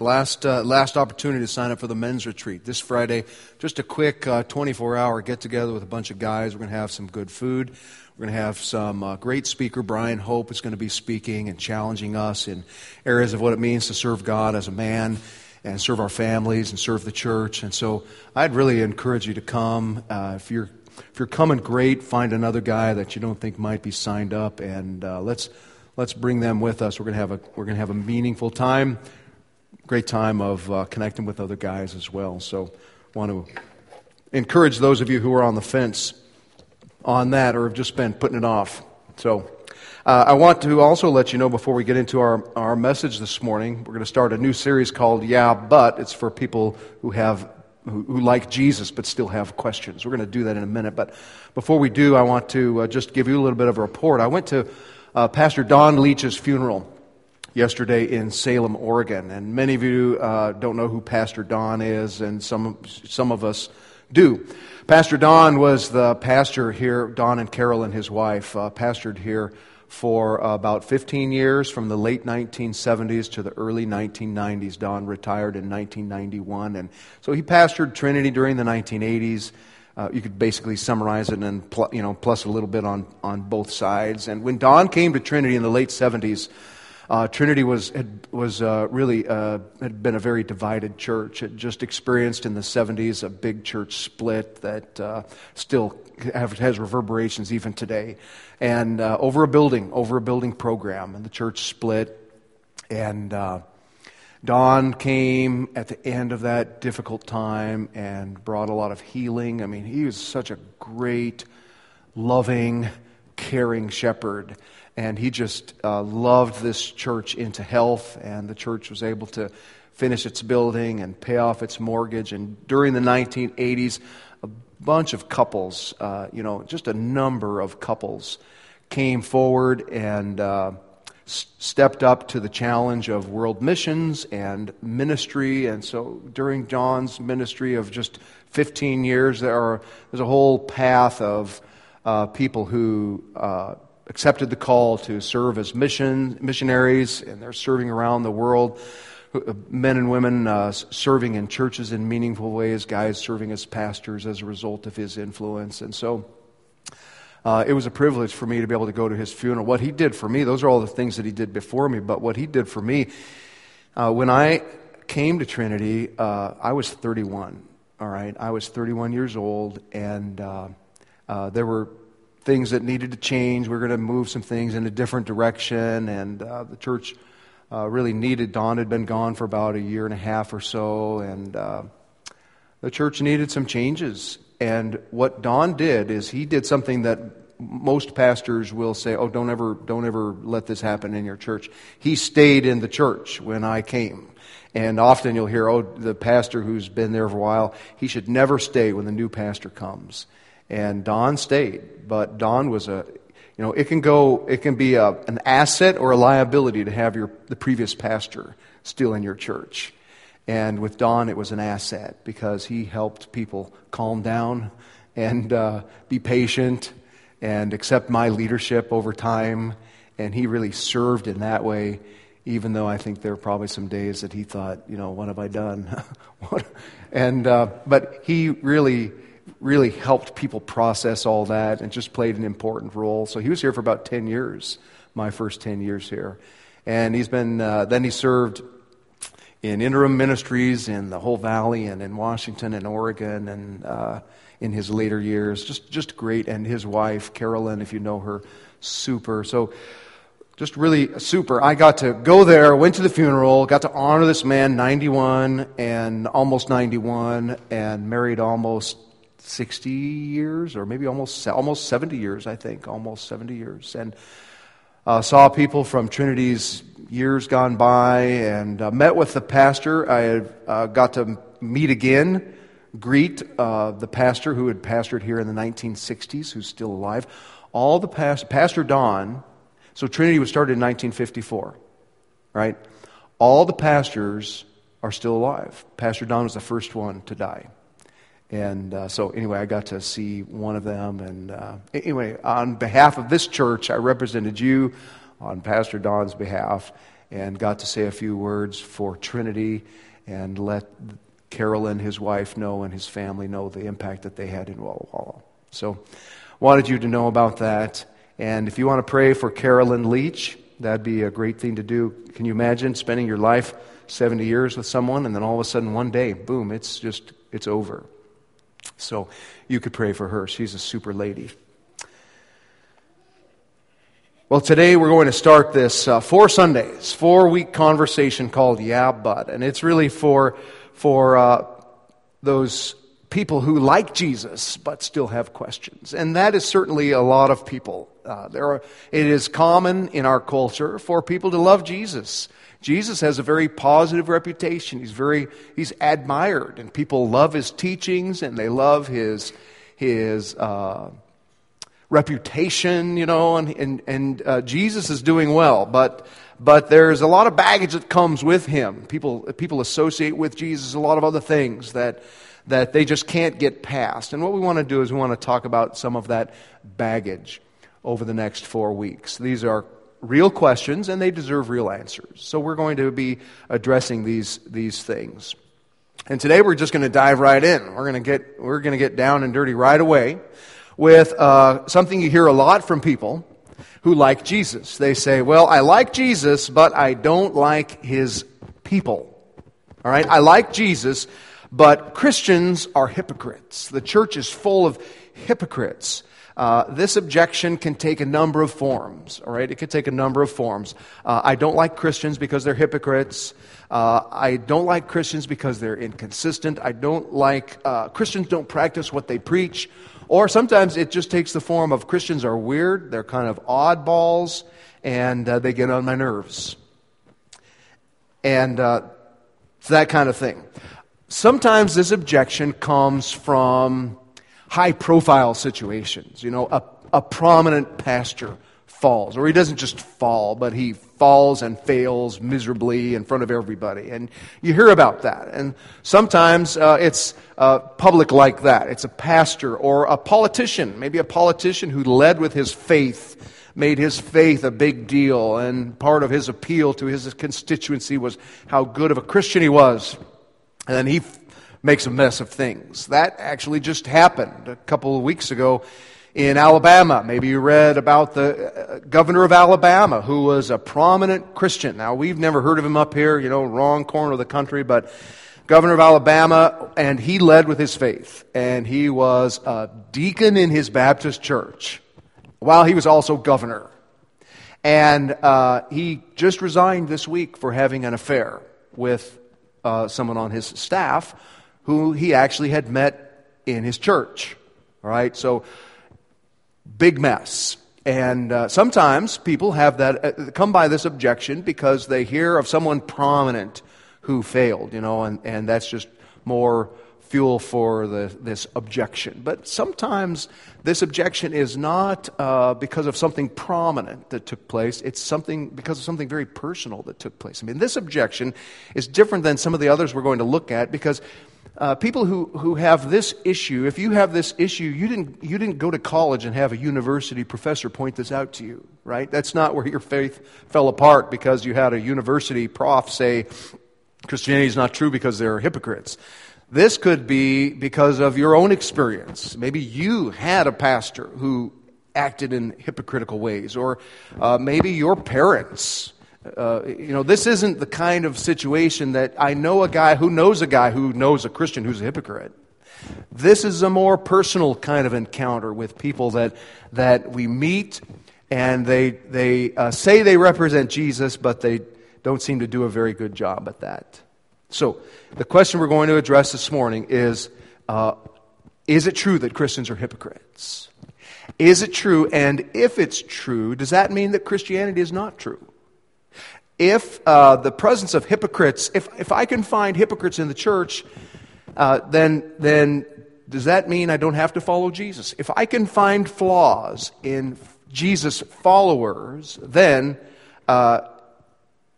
Last, uh, last opportunity to sign up for the men's retreat this Friday. Just a quick uh, 24 hour get together with a bunch of guys. We're going to have some good food. We're going to have some uh, great speaker. Brian Hope is going to be speaking and challenging us in areas of what it means to serve God as a man and serve our families and serve the church. And so I'd really encourage you to come. Uh, if you're if you're coming, great. Find another guy that you don't think might be signed up, and uh, let's let's bring them with us. We're going to have a we're going to have a meaningful time great time of uh, connecting with other guys as well. So, want to encourage those of you who are on the fence on that or have just been putting it off. So, uh, I want to also let you know before we get into our, our message this morning, we're going to start a new series called Yeah, But. It's for people who have who, like Jesus but still have questions. We're going to do that in a minute. But before we do, I want to uh, just give you a little bit of a report. I went to uh, Pastor Don Leach's funeral yesterday in Salem, Oregon. And many of you uh, don't know who Pastor Don is, and some, some of us do. Pastor Don was the pastor here, Don and Carolyn his wife, uh, pastored here for about 15 years from the late 1970s to the early 1990s. Don retired in 1991. And so he pastored Trinity during the 1980s. Uh, you could basically summarize it and pl- you know plus a little bit on, on both sides. And when Don came to Trinity in the late 70s, uh, Trinity was, had, was uh, really uh, had been a very divided church. It just experienced in the 70s a big church split that uh, still have, has reverberations even today. And uh, over a building, over a building program, and the church split. And uh, Don came at the end of that difficult time and brought a lot of healing. I mean, he was such a great, loving, caring shepherd and he just uh, loved this church into health, and the church was able to finish its building and pay off its mortgage. And during the 1980s, a bunch of couples, uh, you know, just a number of couples came forward and uh, stepped up to the challenge of world missions and ministry. And so during John's ministry of just 15 years, there are, there's a whole path of uh, people who uh, accepted the call to serve as mission, missionaries, and they're serving around the world. Uh, men and women uh, serving in churches in meaningful ways, guys serving as pastors as a result of his influence. And so uh, it was a privilege for me to be able to go to his funeral. What he did for me, those are all the things that he did before me, but what he did for me, uh, when I came to Trinity, uh, I was 31. All right, I was 31 years old, and uh, there were things that needed to change. We are going to move some things in a different direction, and uh, the church uh, really needed. Don had been gone for about a year and a half or so, and uh, the church needed some changes. And what Don did is he did something that most pastors will say, "Oh, don't ever, don't ever let this happen in your church." He stayed in the church when I came. And often you'll hear, oh, the pastor who's been there for a while, he should never stay when the new pastor comes. And Don stayed, but Don was a, you know, it can go, it can be a, an asset or a liability to have your, the previous pastor still in your church. And with Don, it was an asset because he helped people calm down and uh, be patient and accept my leadership over time. And he really served in that way, even though I think there were probably some days that he thought, you know, what have I done? and, uh, but he really really helped people process all that and just played an important role. So he was here for about 10 years, my first 10 years here. And he's been, uh, then he served in interim ministries in the whole valley and in Washington and Oregon and uh, in his later years. Just, just great. And his wife, Carolyn, if you know her, super. So just really super. I got to go there, went to the funeral, got to honor this man, 91 and almost 91, and married almost 60 years or maybe almost, almost 70 years, I think, almost 70 years. And uh, saw people from Trinity's years gone by and uh, met with the pastor. I uh, got to meet again, greet uh, the pastor who had pastored here in the 1960s, who's still alive. All the past, Pastor Don, so Trinity was started in 1954, right? All the pastors are still alive. Pastor Don was the first one to die. And uh, so, anyway, I got to see one of them. And uh, anyway, on behalf of this church, I represented you on Pastor Don's behalf. and got to say a few words for Trinity and let Carolyn, his wife, know and his family know the impact that they had in Walla Walla. So, wanted you to know about that. And if you want to pray for Carolyn Leach, that'd be a great thing to do. Can you imagine spending your life 70 years with someone and then all of a sudden one day, boom, it's just, it's over. So you could pray for her. She's a super lady. Well, today we're going to start this uh, four Sundays, four week conversation called Yeah, but. And it's really for, for uh, those people who like Jesus but still have questions. And that is certainly a lot of people. Uh, there are, it is common in our culture for people to love Jesus. Jesus has a very positive reputation. He's very he's admired, and people love his teachings and they love his his uh, reputation. You know, and and, and uh, Jesus is doing well, but but there's a lot of baggage that comes with him. People people associate with Jesus a lot of other things that that they just can't get past. And what we want to do is we want to talk about some of that baggage over the next four weeks. These are real questions and they deserve real answers. So we're going to be addressing these, these things. And today we're just going to dive right in. We're going to get, we're going to get down and dirty right away with uh, something you hear a lot from people who like Jesus. They say, Well, I like Jesus, but I don't like his people. All right? I like Jesus, but Christians are hypocrites. The church is full of hypocrites. Uh, this objection can take a number of forms, all right? It can take a number of forms. Uh, I don't like Christians because they're hypocrites. Uh, I don't like Christians because they're inconsistent. I don't like, uh, Christians don't practice what they preach. Or sometimes it just takes the form of Christians are weird, they're kind of oddballs, and uh, they get on my nerves. And it's that kind of thing. Sometimes this objection comes from high profile situations. You know, a, a prominent pastor falls, or he doesn't just fall, but he falls and fails miserably in front of everybody. And you hear about that. And sometimes uh, it's uh, public like that. It's a pastor or a politician, maybe a politician who led with his faith, made his faith a big deal, and part of his appeal to his constituency was how good of a Christian he was. And then he makes a mess of things. That actually just happened a couple of weeks ago in Alabama. Maybe you read about the uh, governor of Alabama who was a prominent Christian. Now, we've never heard of him up here, you know, wrong corner of the country, but governor of Alabama, and he led with his faith. And he was a deacon in his Baptist church while he was also governor. And uh, he just resigned this week for having an affair with uh, someone on his staff who he actually had met in his church. All right, so big mess. And uh, sometimes people have that uh, come by this objection because they hear of someone prominent who failed, you know, and, and that's just more fuel for the, this objection. But sometimes this objection is not uh, because of something prominent that took place, it's something because of something very personal that took place. I mean, this objection is different than some of the others we're going to look at because uh, people who, who have this issue, if you have this issue, you didn't, you didn't go to college and have a university professor point this out to you, right? That's not where your faith fell apart because you had a university prof say Christianity is not true because they're hypocrites. This could be because of your own experience. Maybe you had a pastor who acted in hypocritical ways, or uh, maybe your parents uh, you know, this isn't the kind of situation that I know a guy who knows a guy who knows a Christian who's a hypocrite. This is a more personal kind of encounter with people that, that we meet and they, they uh, say they represent Jesus, but they don't seem to do a very good job at that. So, the question we're going to address this morning is uh, Is it true that Christians are hypocrites? Is it true? And if it's true, does that mean that Christianity is not true? If uh, the presence of hypocrites, if, if I can find hypocrites in the church, uh, then, then does that mean I don't have to follow Jesus? If I can find flaws in Jesus' followers, then, uh,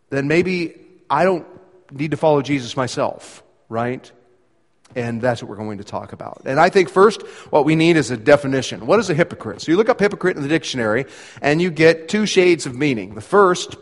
then maybe I don't need to follow Jesus myself, right? And that's what we're going to talk about. And I think first, what we need is a definition. What is a hypocrite? So you look up hypocrite in the dictionary, and you get two shades of meaning. The first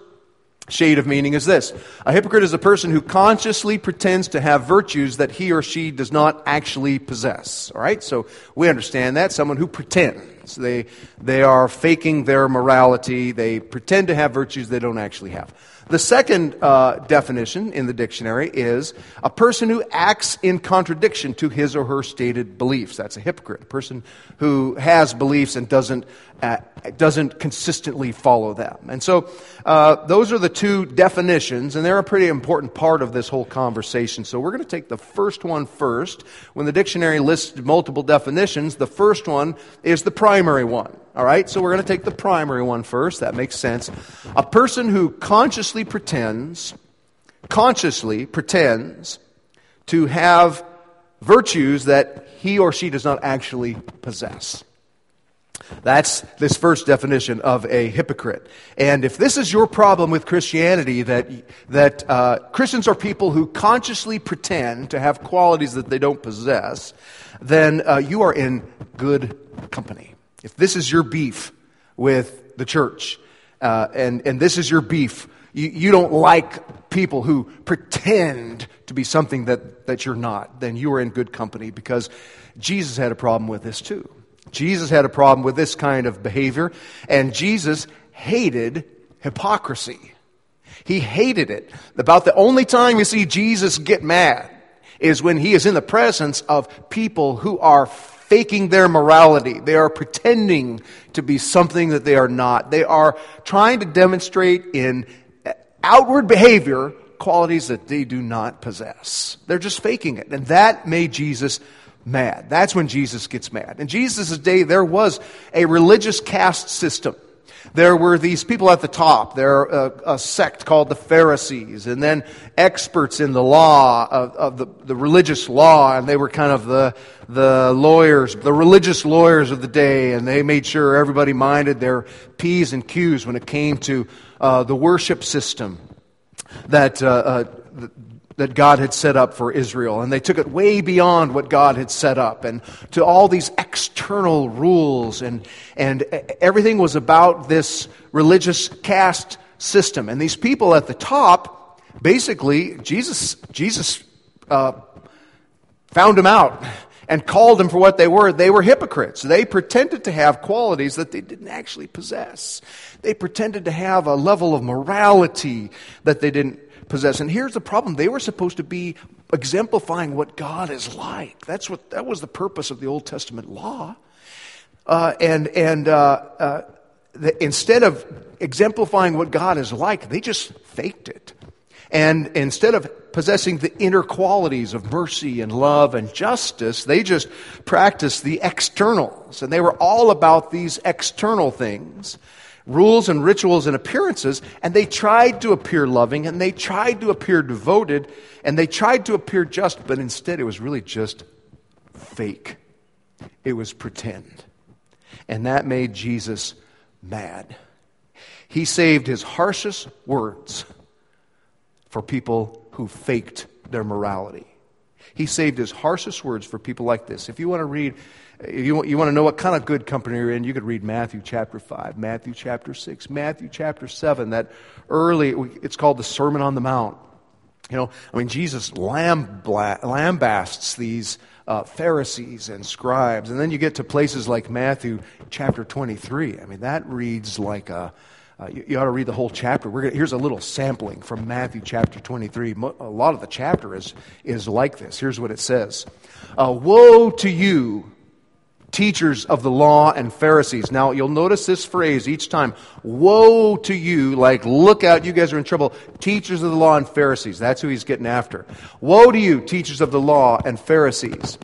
shade of meaning is this A hypocrite is a person who consciously pretends to have virtues that he or she does not actually possess. All right? So we understand that. Someone who pretends. They, they are faking their morality. They pretend to have virtues they don't actually have. The second uh, definition in the dictionary is a person who acts in contradiction to his or her stated beliefs. That's a hypocrite. A person who has beliefs and doesn't, uh, doesn't consistently follow them. And so uh, those are the two definitions, and they're a pretty important part of this whole conversation. So we're going to take the first one first. When the dictionary lists multiple definitions, the first one is the primary one. All right, so we're going to take the primary one first. That makes sense. A person who consciously pretends, consciously pretends to have virtues that he or she does not actually possess. That's this first definition of a hypocrite. And if this is your problem with Christianity, that, that uh, Christians are people who consciously pretend to have qualities that they don't possess, then uh, you are in good company. If this is your beef with the church, uh, and, and this is your beef, you, you don't like people who pretend to be something that, that you're not, then you are in good company because Jesus had a problem with this too. Jesus had a problem with this kind of behavior, and Jesus hated hypocrisy. He hated it. About the only time you see Jesus get mad is when he is in the presence of people who are faking their morality. They are pretending to be something that they are not. They are trying to demonstrate in outward behavior qualities that they do not possess. They're just faking it. And that made Jesus mad. That's when Jesus gets mad. In Jesus' day, there was a religious caste system. There were these people at the top. There a, a sect called the Pharisees, and then experts in the law of, of the, the religious law, and they were kind of the the lawyers, the religious lawyers of the day, and they made sure everybody minded their p's and q's when it came to uh, the worship system that uh, uh, that God had set up for Israel. And they took it way beyond what God had set up and to all these external rules. And, and everything was about this religious caste system. And these people at the top, basically, Jesus, Jesus uh, found them out and called them for what they were. They were hypocrites. They pretended to have qualities that they didn't actually possess. They pretended to have a level of morality that they didn't possess. And here's the problem they were supposed to be exemplifying what God is like. That's what, that was the purpose of the Old Testament law. Uh, and and uh, uh, the, instead of exemplifying what God is like, they just faked it. And instead of possessing the inner qualities of mercy and love and justice, they just practiced the externals. And they were all about these external things rules and rituals and appearances, and they tried to appear loving, and they tried to appear devoted, and they tried to appear just, but instead it was really just fake. It was pretend. And that made Jesus mad. He saved his harshest words for people who faked their morality. He saved his harshest words for people like this. If you want to read if you, you want to know what kind of good company you're in, you could read Matthew chapter 5, Matthew chapter 6, Matthew chapter 7, that early, it's called the Sermon on the Mount. You know, I mean, Jesus lambasts these uh, Pharisees and scribes. And then you get to places like Matthew chapter 23. I mean, that reads like a. Uh, you, you, ought to read the whole chapter. Gonna, here's a little sampling from Matthew chapter 23. A lot of the chapter is, is like this. Here's what it says uh, Woe to you, teachers of the law and Pharisees. Now, you'll notice this phrase each time Woe to you, like, look out, you guys are in trouble. Teachers of the law and Pharisees. That's who he's getting after. Woe to you, teachers of the law and Pharisees,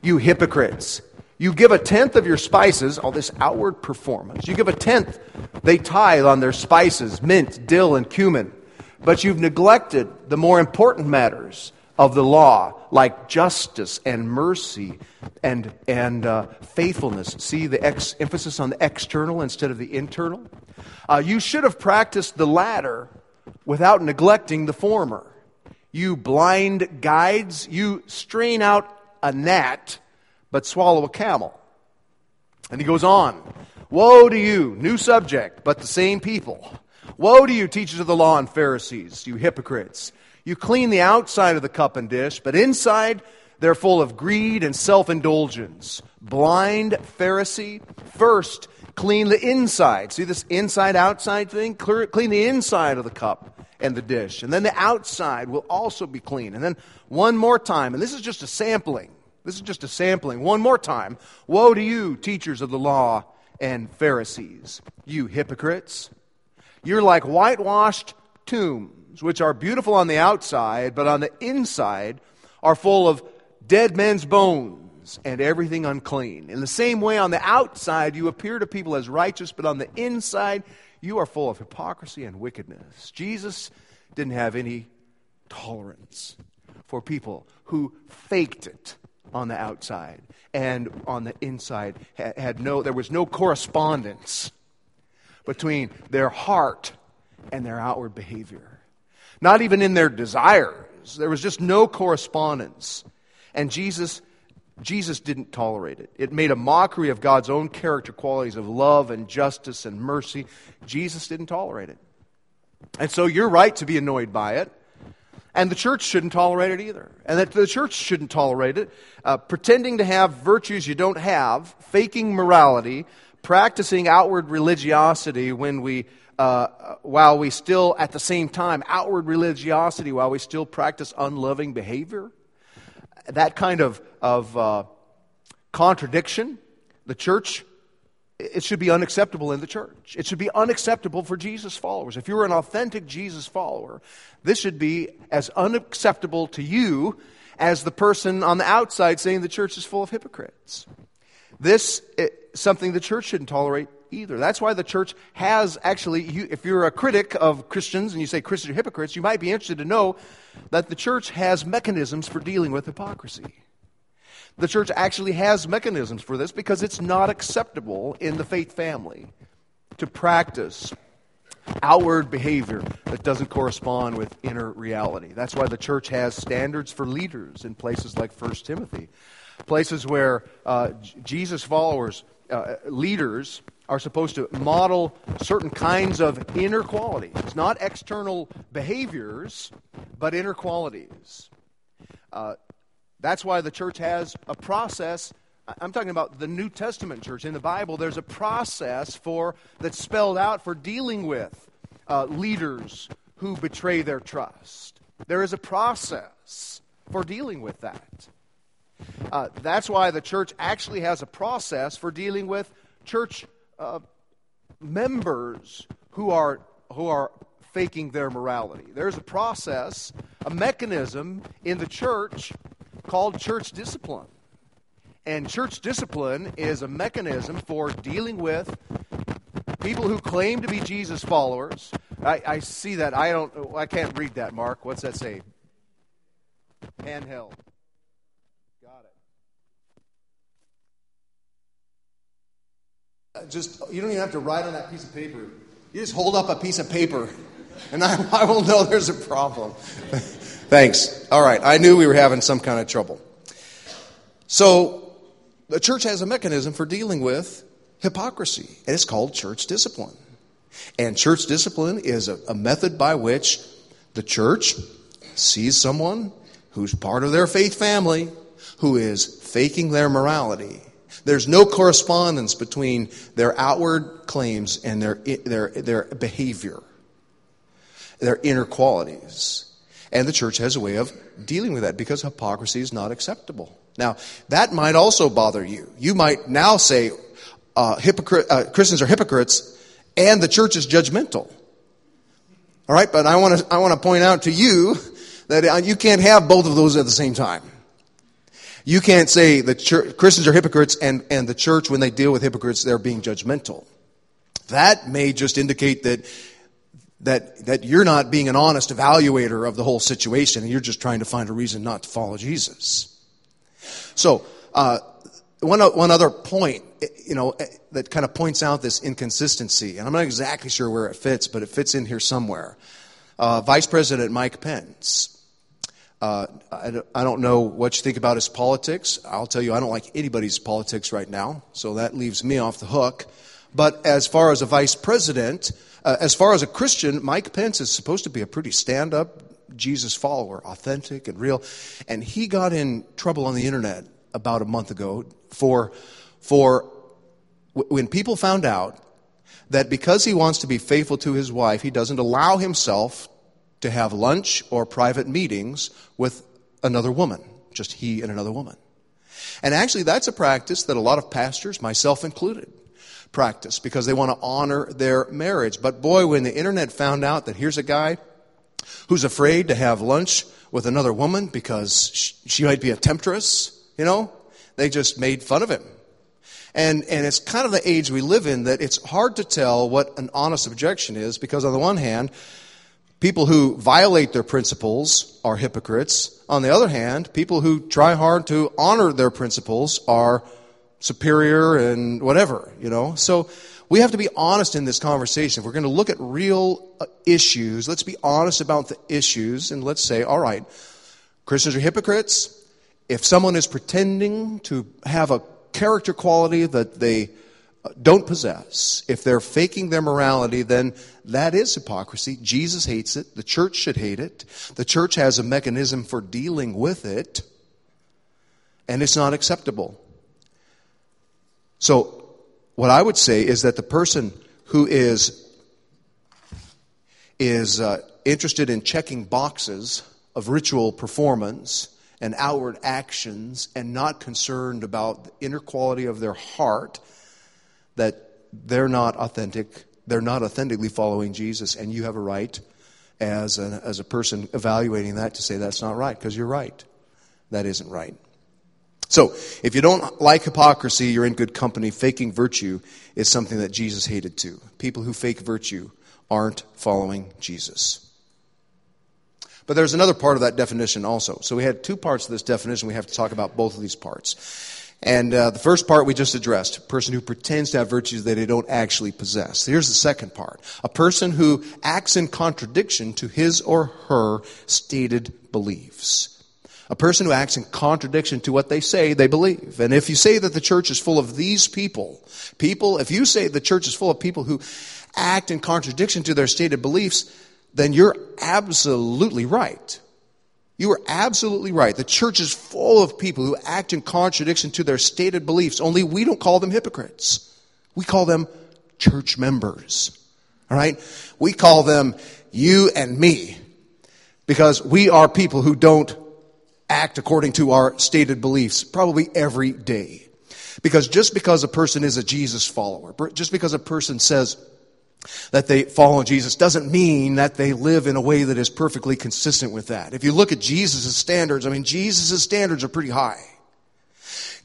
you hypocrites. You give a tenth of your spices, all this outward performance. You give a tenth, they tithe on their spices, mint, dill, and cumin. But you've neglected the more important matters of the law, like justice and mercy and, and uh, faithfulness. See the ex- emphasis on the external instead of the internal? Uh, you should have practiced the latter without neglecting the former. You blind guides, you strain out a gnat, but swallow a camel. And he goes on Woe to you, new subject, but the same people. Woe to you, teachers of the law and Pharisees, you hypocrites! You clean the outside of the cup and dish, but inside they're full of greed and self indulgence. Blind Pharisee, first clean the inside. See this inside outside thing? Clean the inside of the cup and the dish. And then the outside will also be clean. And then one more time, and this is just a sampling. This is just a sampling. One more time. Woe to you, teachers of the law and Pharisees, you hypocrites! You're like whitewashed tombs, which are beautiful on the outside, but on the inside are full of dead men's bones and everything unclean. In the same way, on the outside, you appear to people as righteous, but on the inside, you are full of hypocrisy and wickedness. Jesus didn't have any tolerance for people who faked it on the outside and on the inside had no there was no correspondence between their heart and their outward behavior. Not even in their desires. There was just no correspondence. And Jesus Jesus didn't tolerate it. It made a mockery of God's own character qualities of love and justice and mercy. Jesus didn't tolerate it. And so you're right to be annoyed by it. And the church shouldn't tolerate it either. And that the church shouldn't tolerate it. Uh, pretending to have virtues you don't have, faking morality, practicing outward religiosity when we, uh, while we still, at the same time, outward religiosity while we still practice unloving behavior. That kind of, of uh, contradiction, the church, it should be unacceptable in the church. It should be unacceptable for Jesus followers. If you're an authentic Jesus follower, this should be as unacceptable to you as the person on the outside saying the church is full of hypocrites. This is something the church shouldn't tolerate either. That's why the church has actually, if you're a critic of Christians and you say Christians are hypocrites, you might be interested to know that the church has mechanisms for dealing with hypocrisy. The church actually has mechanisms for this because it's not acceptable in the faith family to practice outward behavior that doesn't correspond with inner reality. That's why the church has standards for leaders in places like 1 Timothy places where uh, Jesus followers, uh, leaders, are supposed to model certain kinds of inner qualities, It's not external behaviors, but inner qualities. Uh, that's why the church has a process. I'm talking about the New Testament church. In the Bible, there's a process for that's spelled out for dealing with uh, leaders who betray their trust. There is a process for dealing with that. Uh, that's why the church actually has a process for dealing with church uh, members who are, who are faking their morality. There's a process, a mechanism in the church called church discipline. And church discipline is a mechanism for dealing with people who claim to be Jesus followers. I, I see that. I don't. I can't read that. Mark, what's that say? Handheld. Got it. Just you don't even have to write on that piece of paper. You just hold up a piece of paper, and I, I will know there's a problem. Thanks. All right, I knew we were having some kind of trouble. So, the church has a mechanism for dealing with hypocrisy, and it's called church discipline. And church discipline is a, a method by which the church sees someone who's part of their faith family who is faking their morality there's no correspondence between their outward claims and their, their, their behavior, their inner qualities. And the church has a way of dealing with that because hypocrisy is not acceptable. Now, that might also bother you. You might now say uh, hypocrite, uh, Christians are hypocrites and the church is judgmental. All right, but I want to I want to point out to you that uh, you can't have both of those at the same time. You can't say the church, Christians are hypocrites and, and the church, when they deal with hypocrites, they're being judgmental. That may just indicate that, that, that you're not being an honest evaluator of the whole situation and you're just trying to find a reason not to follow Jesus. So, uh, one, one other point, you know, that kind of points out this inconsistency, and I'm not exactly sure where it fits, but it fits in here somewhere. Uh, Vice President Mike Pence uh, I, I don't know what you think about his politics. I'll tell you, I don't like anybody's politics right now, so that leaves me off the hook. But as far as a vice president, uh, as far as a Christian, Mike Pence is supposed to be a pretty stand up Jesus follower, authentic and real. And he got in trouble on the internet about a month ago for, for when people found out that because he wants to be faithful to his wife, he doesn't allow himself to have lunch or private meetings with another woman, just he and another woman. And actually, that's a practice that a lot of pastors, myself included, practice because they want to honor their marriage. But boy, when the internet found out that here's a guy who's afraid to have lunch with another woman because she might be a temptress, you know, they just made fun of him. And, and it's kind of the age we live in that it's hard to tell what an honest objection is because, on the one hand, people who violate their principles are hypocrites. On the other hand, people who try hard to honor their principles are superior and whatever, you know. So we have to be honest in this conversation. If we're going to look at real uh, issues, let's be honest about the issues and let's say, all right, Christians are hypocrites. If someone is pretending to have a character quality that they uh, don't possess, if they're faking their morality, then that is hypocrisy. Jesus hates it. The church should hate it. The church has a mechanism for dealing with it, and it's not acceptable. So, what I would say is that the person who is is uh, interested in checking boxes of ritual performance and outward actions and not concerned about the inner quality of their heart, that they're not authentic, they're not authentically following Jesus, and you have a right as a, as a person evaluating that to say that's not right, because you're right. That isn't right. So, if you don't like hypocrisy, you're in good company. Faking virtue is something that Jesus hated too. People who fake virtue aren't following Jesus. But there's another part of that definition also. So we had two parts of this definition. We have to talk about both of these parts. And uh, the first part we just addressed a person who pretends to have virtues that they don't actually possess. Here's the second part a person who acts in contradiction to his or her stated beliefs. A person who acts in contradiction to what they say they believe. And if you say that the church is full of these people, people, if you say the church is full of people who act in contradiction to their stated beliefs, then you're absolutely right. You are absolutely right. The church is full of people who act in contradiction to their stated beliefs, only we don't call them hypocrites. We call them church members. All right? We call them you and me because we are people who don't act according to our stated beliefs probably every day. Because just because a person is a Jesus follower, just because a person says, that they follow Jesus doesn't mean that they live in a way that is perfectly consistent with that. If you look at Jesus' standards, I mean, Jesus' standards are pretty high.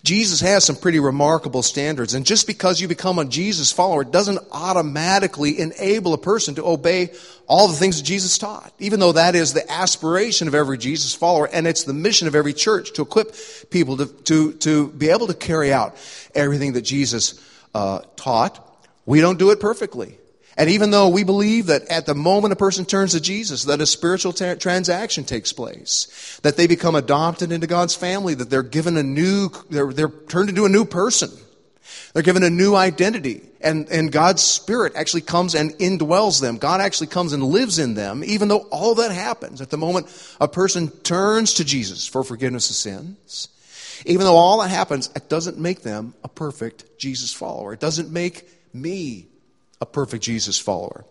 Jesus has some pretty remarkable standards. And just because you become a Jesus follower doesn't automatically enable a person to obey all the things that Jesus taught, even though that is the aspiration of every Jesus follower and it's the mission of every church to equip people to, to, to be able to carry out everything that Jesus uh, taught. We don't do it perfectly. And even though we believe that at the moment a person turns to Jesus, that a spiritual ta- transaction takes place, that they become adopted into God's family, that they're given a new, they're, they're turned into a new person. They're given a new identity. And, and God's Spirit actually comes and indwells them. God actually comes and lives in them, even though all that happens at the moment a person turns to Jesus for forgiveness of sins. Even though all that happens, it doesn't make them a perfect Jesus follower. It doesn't make me a perfect Jesus follower.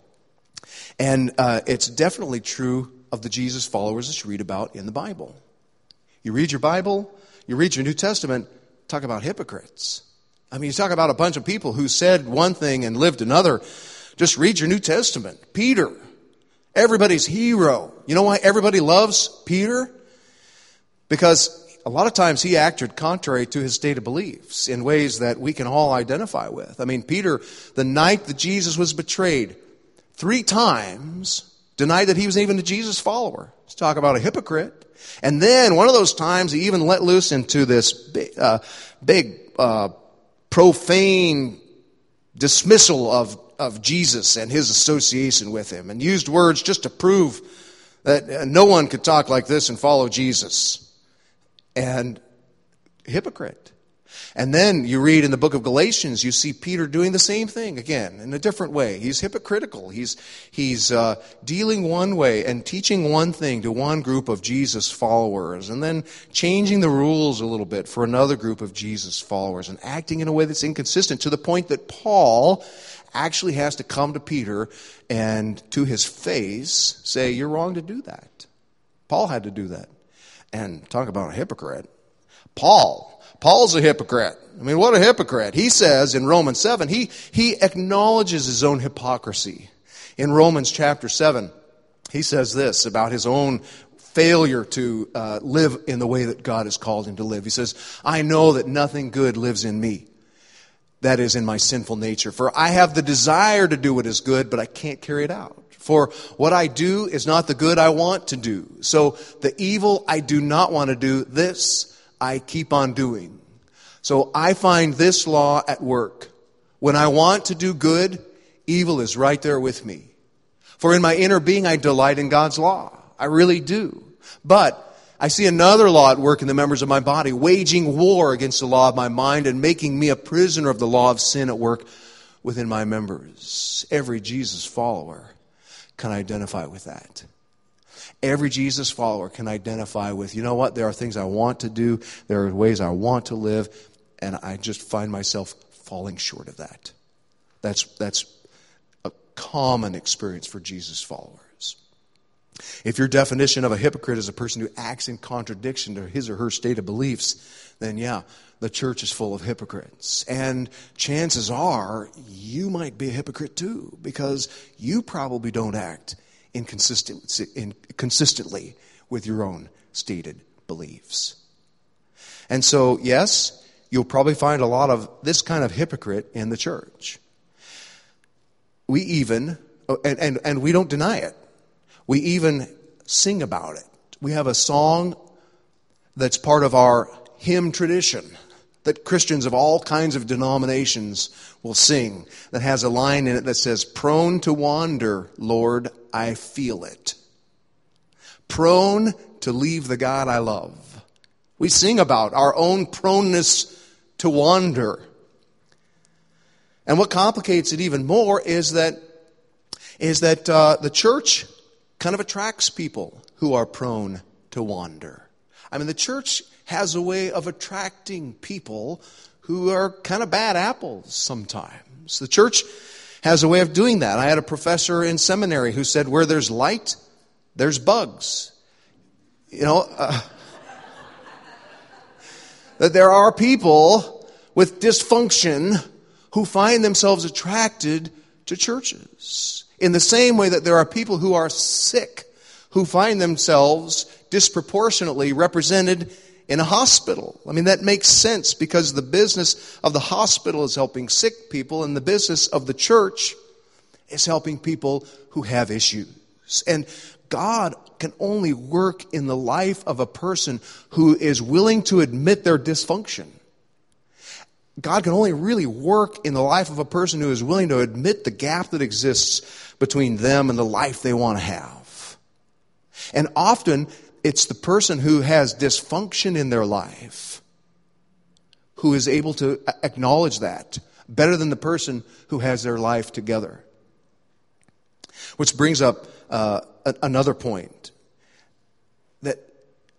And uh, it's definitely true of the Jesus followers that you read about in the Bible. You read your Bible, you read your New Testament, talk about hypocrites. I mean, you talk about a bunch of people who said one thing and lived another. Just read your New Testament. Peter, everybody's hero. You know why everybody loves Peter? Because a lot of times he acted contrary to his stated beliefs in ways that we can all identify with. I mean, Peter, the night that Jesus was betrayed, three times denied that he was even a Jesus follower. Let's talk about a hypocrite. And then one of those times he even let loose into this big, uh, big uh, profane dismissal of, of Jesus and his association with him and used words just to prove that no one could talk like this and follow Jesus and hypocrite. And then you read in the book of Galatians, you see Peter doing the same thing again in a different way. He's hypocritical. He's, he's uh, dealing one way and teaching one thing to one group of Jesus followers, and then changing the rules a little bit for another group of Jesus followers, and acting in a way that's inconsistent to the point that Paul actually has to come to Peter and to his face say, You're wrong to do that. Paul had to do that. And talk about a hypocrite. Paul Paul's a hypocrite. I mean, what a hypocrite. He says in Romans 7, he, he acknowledges his own hypocrisy. In Romans chapter 7, he says this about his own failure to uh, live in the way that God has called him to live. He says, I know that nothing good lives in me. That is in my sinful nature. For I have the desire to do what is good, but I can't carry it out. For what I do is not the good I want to do. So the evil I do not want to do, this I keep on doing. So I find this law at work. When I want to do good, evil is right there with me. For in my inner being, I delight in God's law. I really do. But I see another law at work in the members of my body, waging war against the law of my mind and making me a prisoner of the law of sin at work within my members. Every Jesus follower can identify with that. Every Jesus follower can identify with, you know what, there are things I want to do, there are ways I want to live, and I just find myself falling short of that. That's, that's a common experience for Jesus followers. If your definition of a hypocrite is a person who acts in contradiction to his or her state of beliefs, then yeah, the church is full of hypocrites. And chances are you might be a hypocrite too, because you probably don't act consistently with your own stated beliefs. And so, yes, you'll probably find a lot of this kind of hypocrite in the church. We even, oh, and, and, and we don't deny it, we even sing about it. We have a song that's part of our hymn tradition that Christians of all kinds of denominations will sing that has a line in it that says, Prone to wander, Lord, I feel it. Prone to leave the God I love. We sing about our own proneness to wander. And what complicates it even more is that, is that uh, the church kind of attracts people who are prone to wander. I mean, the church has a way of attracting people who are kind of bad apples sometimes. The church has a way of doing that. I had a professor in seminary who said, Where there's light, there's bugs. You know, uh, that there are people with dysfunction who find themselves attracted to churches. In the same way that there are people who are sick who find themselves disproportionately represented in a hospital. I mean, that makes sense because the business of the hospital is helping sick people, and the business of the church is helping people who have issues. And God can only work in the life of a person who is willing to admit their dysfunction. God can only really work in the life of a person who is willing to admit the gap that exists between them and the life they want to have. And often, it's the person who has dysfunction in their life who is able to acknowledge that better than the person who has their life together. Which brings up uh, another point that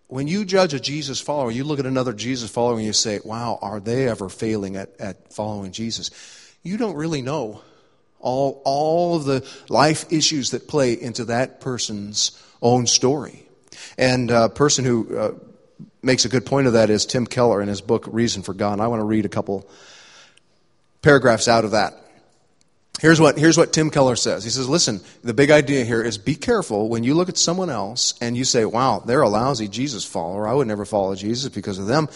when you judge a Jesus follower, you look at another Jesus follower and you say, wow, are they ever failing at, at following Jesus? You don't really know all, all of the life issues that play into that person's own story. And a person who uh, makes a good point of that is Tim Keller in his book, Reason for God. And I want to read a couple paragraphs out of that. Here's what, here's what Tim Keller says. He says, listen, the big idea here is be careful when you look at someone else and you say, wow, they're a lousy Jesus follower. I would never follow Jesus because of them.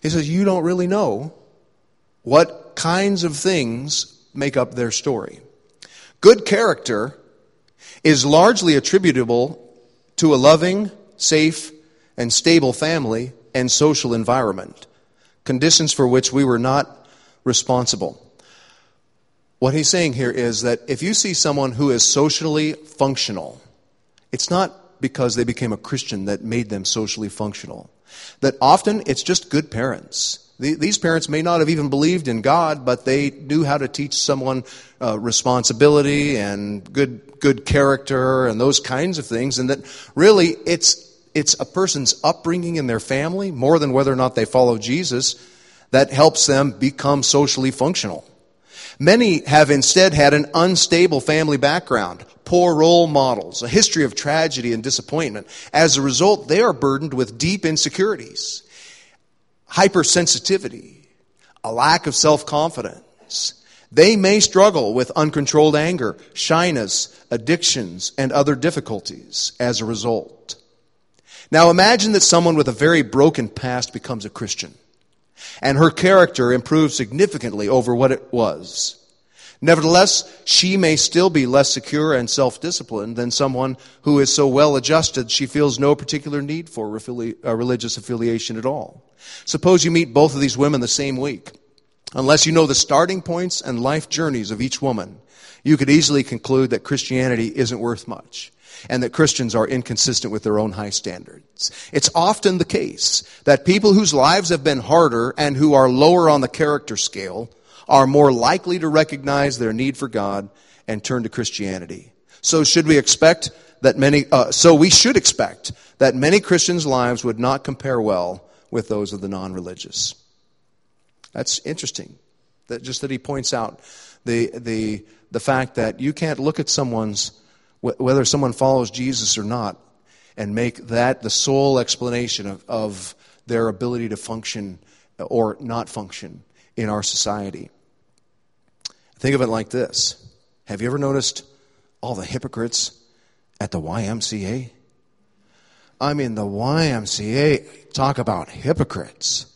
He says, you don't really know what kinds of things make up their story. Good character is largely attributable to a loving, safe, and stable family and social environment, conditions for which we were not responsible. What he's saying here is that if you see someone who is socially functional, it's not because they became a Christian that made them socially functional. That often it's just good parents. These parents may not have even believed in God, but they knew how to teach someone uh, responsibility and good, good character and those kinds of things. And that really it's, it's a person's upbringing in their family more than whether or not they follow Jesus that helps them become socially functional. Many have instead had an unstable family background, poor role models, a history of tragedy and disappointment. As a result, they are burdened with deep insecurities hypersensitivity, a lack of self confidence. They may struggle with uncontrolled anger, shyness, addictions, and other difficulties as a result. Now imagine that someone with a very broken past becomes a Christian, and her character improves significantly over what it was. Nevertheless, she may still be less secure and self disciplined than someone who is so well adjusted she feels no particular need for uh, religious affiliation at all. Suppose you meet both of these women the same week. Unless you know the starting points and life journeys of each woman, you could easily conclude that Christianity isn't worth much and that Christians are inconsistent with their own high standards. It's often the case that people whose lives have been harder and who are lower on the character scale are more likely to recognize their need for God and turn to Christianity. So should we expect that many, uh, so we should expect that many Christians' lives would not compare well with those of the non-religious. That's interesting. That just that he points out the, the, the fact that you can't look at someone's, whether someone follows Jesus or not, and make that the sole explanation of, of their ability to function or not function in our society. Think of it like this Have you ever noticed all the hypocrites at the YMCA? I mean, the YMCA, talk about hypocrites.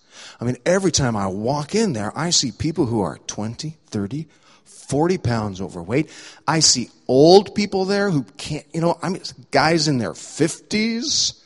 I mean, every time I walk in there, I see people who are 20, 30, 40 pounds overweight. I see old people there who can't, you know, I mean, guys in their 50s,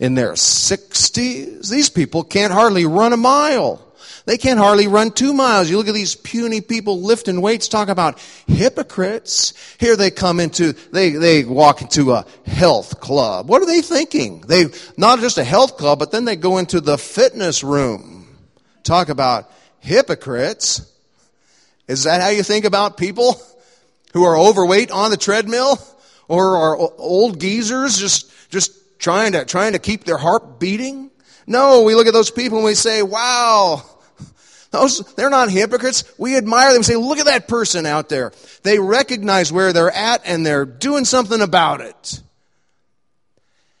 in their 60s. These people can't hardly run a mile. They can't hardly run two miles. You look at these puny people lifting weights, talk about hypocrites. Here they come into, they, they walk into a health club. What are they thinking? They, not just a health club, but then they go into the fitness room. Talk about hypocrites. Is that how you think about people who are overweight on the treadmill? Or are old geezers just, just trying to, trying to keep their heart beating? No, we look at those people and we say, wow, those, they're not hypocrites. We admire them. Say, look at that person out there. They recognize where they're at and they're doing something about it.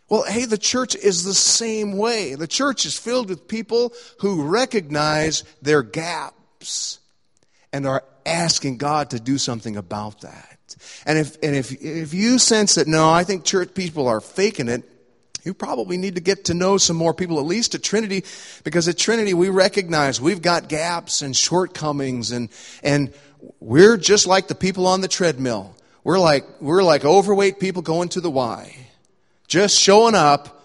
Well, hey, the church is the same way. The church is filled with people who recognize their gaps and are asking God to do something about that. And if, and if, if you sense that, no, I think church people are faking it, you probably need to get to know some more people, at least at Trinity, because at Trinity we recognize we've got gaps and shortcomings and, and we're just like the people on the treadmill. We're like, we're like overweight people going to the Y. Just showing up,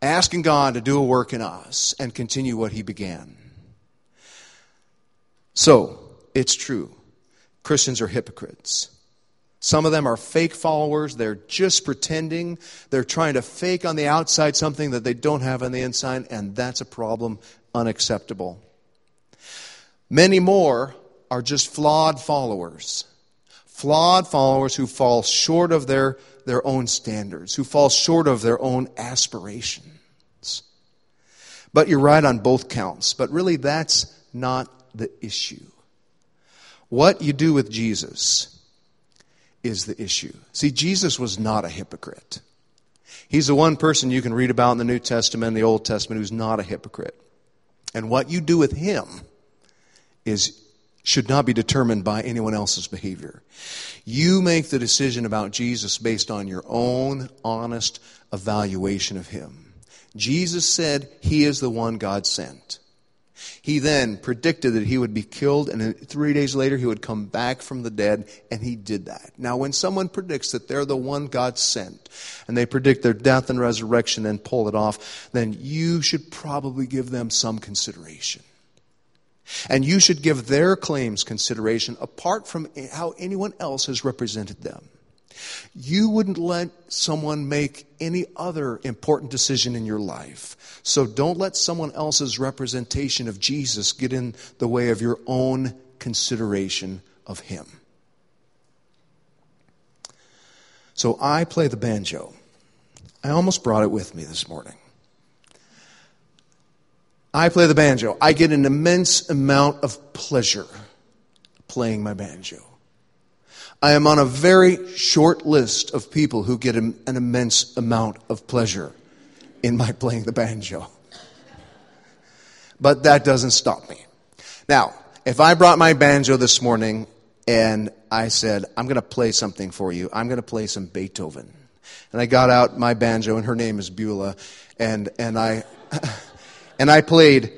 asking God to do a work in us and continue what He began. So, it's true. Christians are hypocrites. Some of them are fake followers. They're just pretending. They're trying to fake on the outside something that they don't have on the inside, and that's a problem unacceptable. Many more are just flawed followers. Flawed followers who fall short of their, their own standards, who fall short of their own aspirations. But you're right on both counts. But really, that's not the issue. What you do with Jesus is the issue. See, Jesus was not a hypocrite. He's the one person you can read about in the New Testament and the Old Testament who's not a hypocrite. And what you do with him is should not be determined by anyone else's behavior. You make the decision about Jesus based on your own honest evaluation of him. Jesus said he is the one God sent. He then predicted that he would be killed, and three days later he would come back from the dead, and he did that. Now, when someone predicts that they're the one God sent, and they predict their death and resurrection and pull it off, then you should probably give them some consideration. And you should give their claims consideration apart from how anyone else has represented them. You wouldn't let someone make any other important decision in your life. So don't let someone else's representation of Jesus get in the way of your own consideration of Him. So I play the banjo. I almost brought it with me this morning. I play the banjo. I get an immense amount of pleasure playing my banjo. I am on a very short list of people who get an immense amount of pleasure in my playing the banjo. But that doesn't stop me. Now, if I brought my banjo this morning and I said, I'm going to play something for you, I'm going to play some Beethoven. And I got out my banjo, and her name is Beulah, and, and, I, and I played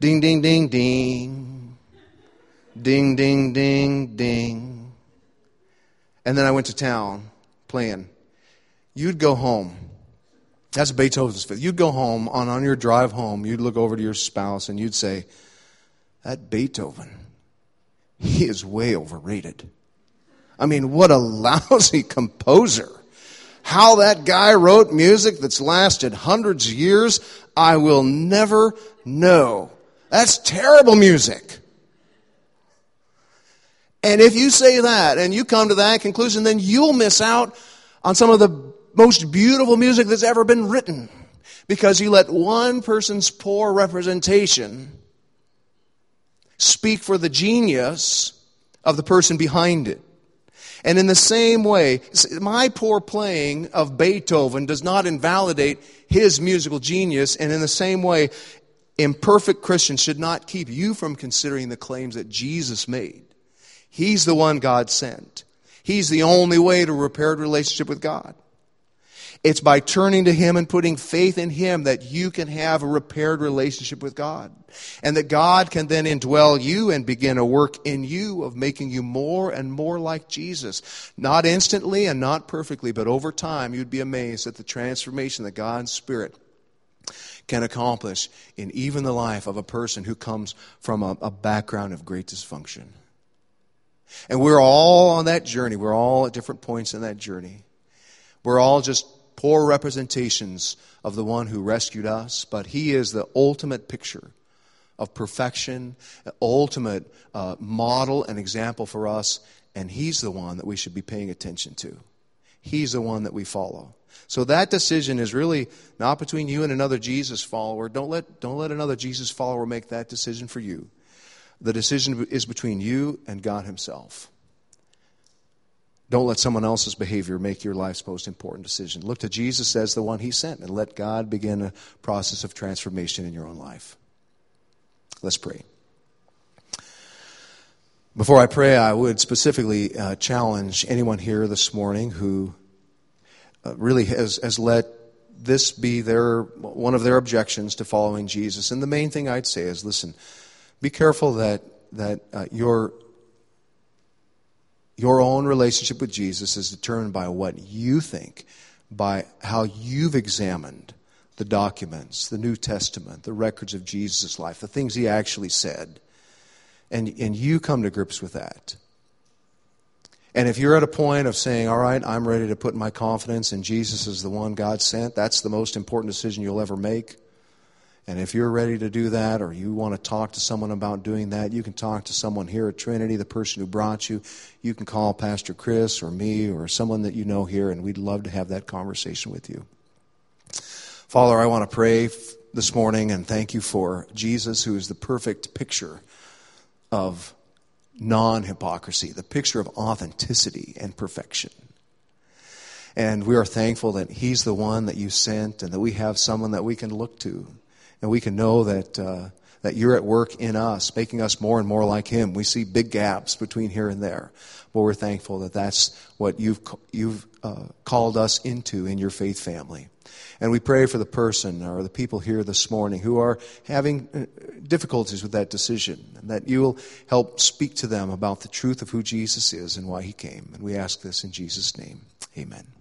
ding, ding, ding, ding, ding, ding, ding, ding. And then I went to town playing. You'd go home. That's Beethoven's fifth. You'd go home, on, on your drive home, you'd look over to your spouse and you'd say, That Beethoven, he is way overrated. I mean, what a lousy composer. How that guy wrote music that's lasted hundreds of years, I will never know. That's terrible music. And if you say that and you come to that conclusion, then you'll miss out on some of the most beautiful music that's ever been written because you let one person's poor representation speak for the genius of the person behind it. And in the same way, my poor playing of Beethoven does not invalidate his musical genius. And in the same way, imperfect Christians should not keep you from considering the claims that Jesus made. He's the one God sent. He's the only way to a repaired relationship with God. It's by turning to Him and putting faith in Him that you can have a repaired relationship with God. And that God can then indwell you and begin a work in you of making you more and more like Jesus. Not instantly and not perfectly, but over time you'd be amazed at the transformation that God's Spirit can accomplish in even the life of a person who comes from a, a background of great dysfunction. And we're all on that journey. We're all at different points in that journey. We're all just poor representations of the one who rescued us, but he is the ultimate picture of perfection, ultimate uh, model and example for us, and he's the one that we should be paying attention to. He's the one that we follow. So that decision is really not between you and another Jesus follower. Don't let, don't let another Jesus follower make that decision for you. The decision is between you and God Himself. Don't let someone else's behavior make your life's most important decision. Look to Jesus as the one he sent and let God begin a process of transformation in your own life. Let's pray. Before I pray, I would specifically uh, challenge anyone here this morning who uh, really has, has let this be their one of their objections to following Jesus. And the main thing I'd say is, listen, be careful that that uh, your your own relationship with Jesus is determined by what you think, by how you've examined the documents, the New Testament, the records of Jesus' life, the things he actually said. And, and you come to grips with that. And if you're at a point of saying, all right, I'm ready to put my confidence in Jesus as the one God sent, that's the most important decision you'll ever make and if you're ready to do that or you want to talk to someone about doing that, you can talk to someone here at Trinity, the person who brought you. You can call Pastor Chris or me or someone that you know here, and we'd love to have that conversation with you. Father, I want to pray this morning and thank you for Jesus, who is the perfect picture of non hypocrisy, the picture of authenticity and perfection. And we are thankful that He's the one that you sent and that we have someone that we can look to and we can know that, uh, that you're at work in us, making us more and more like Him. We see big gaps between here and there, but we're thankful that that's what you've, you've uh, called us into in your faith family. And we pray for the person or the people here this morning who are having uh, difficulties with that decision, and that you will help speak to them about the truth of who Jesus is and why He came. And we ask this in Jesus' name. Amen.